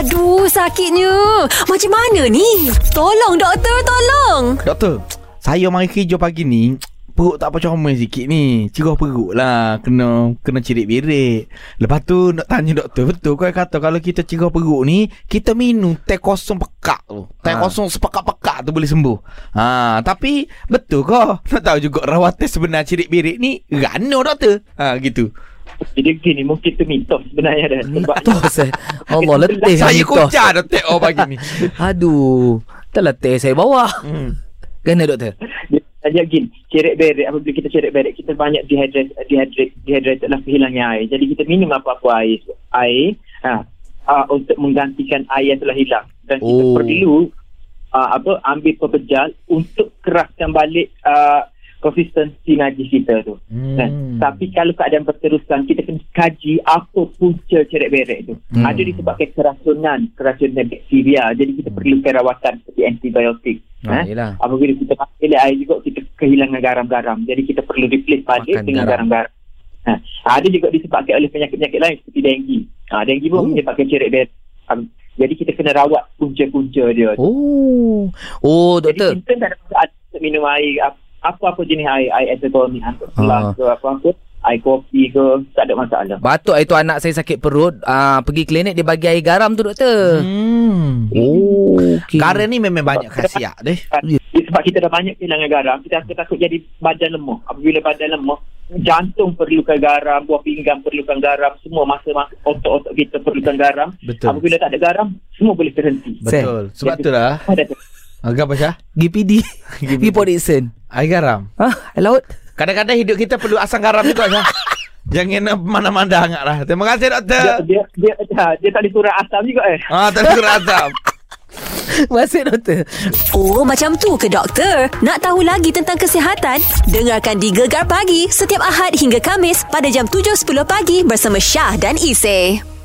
Aduh, sakitnya. Macam mana ni? Tolong, doktor, tolong. Doktor, saya mari kerja pagi ni Perut tak apa comel sikit ni. Cirah perut lah. Kena kena cirit berik Lepas tu nak tanya doktor Betul kau kata Kalau kita cirah perut ni Kita minum teh kosong pekak tu. Teh Ha. kosong sepekat-pekat tu boleh sembuh. Ha, Tapi Betul kau Nak tahu juga rawatan sebenar cirit berik ni? Rana doktor. Ha gitu Jadi gini mungkin tu mitos sebenarnya dah. Sebab Mitos eh. Allah letih Saya kucar doktor oh pagi ni Aduh. Tak letih saya bawa. hmm. Kena doktor. dia saja gini, cerit berik apabila kita cerit berik kita banyak dehydrate dehydrate dehydrate adalah kehilangan air. Jadi kita minum apa-apa air air ha, uh, untuk menggantikan air yang telah hilang dan kita Oh. perlu uh, apa ambil pepejal untuk keraskan balik uh, konsistensi najis kita tu. Hmm. Kan? Tapi kalau keadaan berterusan kita kena kaji apa punca cerit berik tu. Hmm. Hmm. Ada disebabkan keracunan, keracunan bakteria. Jadi kita perlu perawatan seperti antibiotik. Ah, eh? yelah. Apabila kita pakai air juga kita kehilangan garam-garam. Jadi kita perlu replace balik dengan garam. garam-garam. Ha. Ada juga disebabkan oleh penyakit-penyakit lain seperti denggi. Ha, denggi pun Oh. menyebabkan cerit berik. Um, jadi kita kena rawat punca-punca dia. Oh. Oh Jadi doktor. kita tak ada minum air ap- apa-apa jenis air, air azetonik, untuk Ah. gelas ke apa-apa, air kopi ke, tak ada masalah. Batuk itu anak saya sakit perut, ah pergi klinik dia bagi air garam tu doktor. Hmm. Oh, okey. Garam ni memang banyak khasiat deh. Sebab kita dah banyak kehilangan garam, kita rasa takut jadi badan lemah. Apabila badan lemah, jantung perlukan garam, buah pinggang perlukan garam, semua masa-masa otot-otot kita perlukan garam. Betul. Apabila tak ada garam, semua boleh terhenti. Betul. Sebab Jadi- Agak apa Syah? GPD. Report Dixon. Air garam. Hah, air laut. Kadang-kadang hidup kita perlu asam garam juga Syah. Jangan nak mana-mana hangat lah. Terima kasih doktor. dia, dia, dia, dia tak boleh kurang asam juga eh. Ah, tak ada asam. Masih doktor. Oh, macam tu ke doktor? Nak tahu lagi tentang kesihatan? Dengarkan di Gegar Pagi setiap Ahad hingga Kamis pada jam 7.10 pagi bersama Syah dan Isy.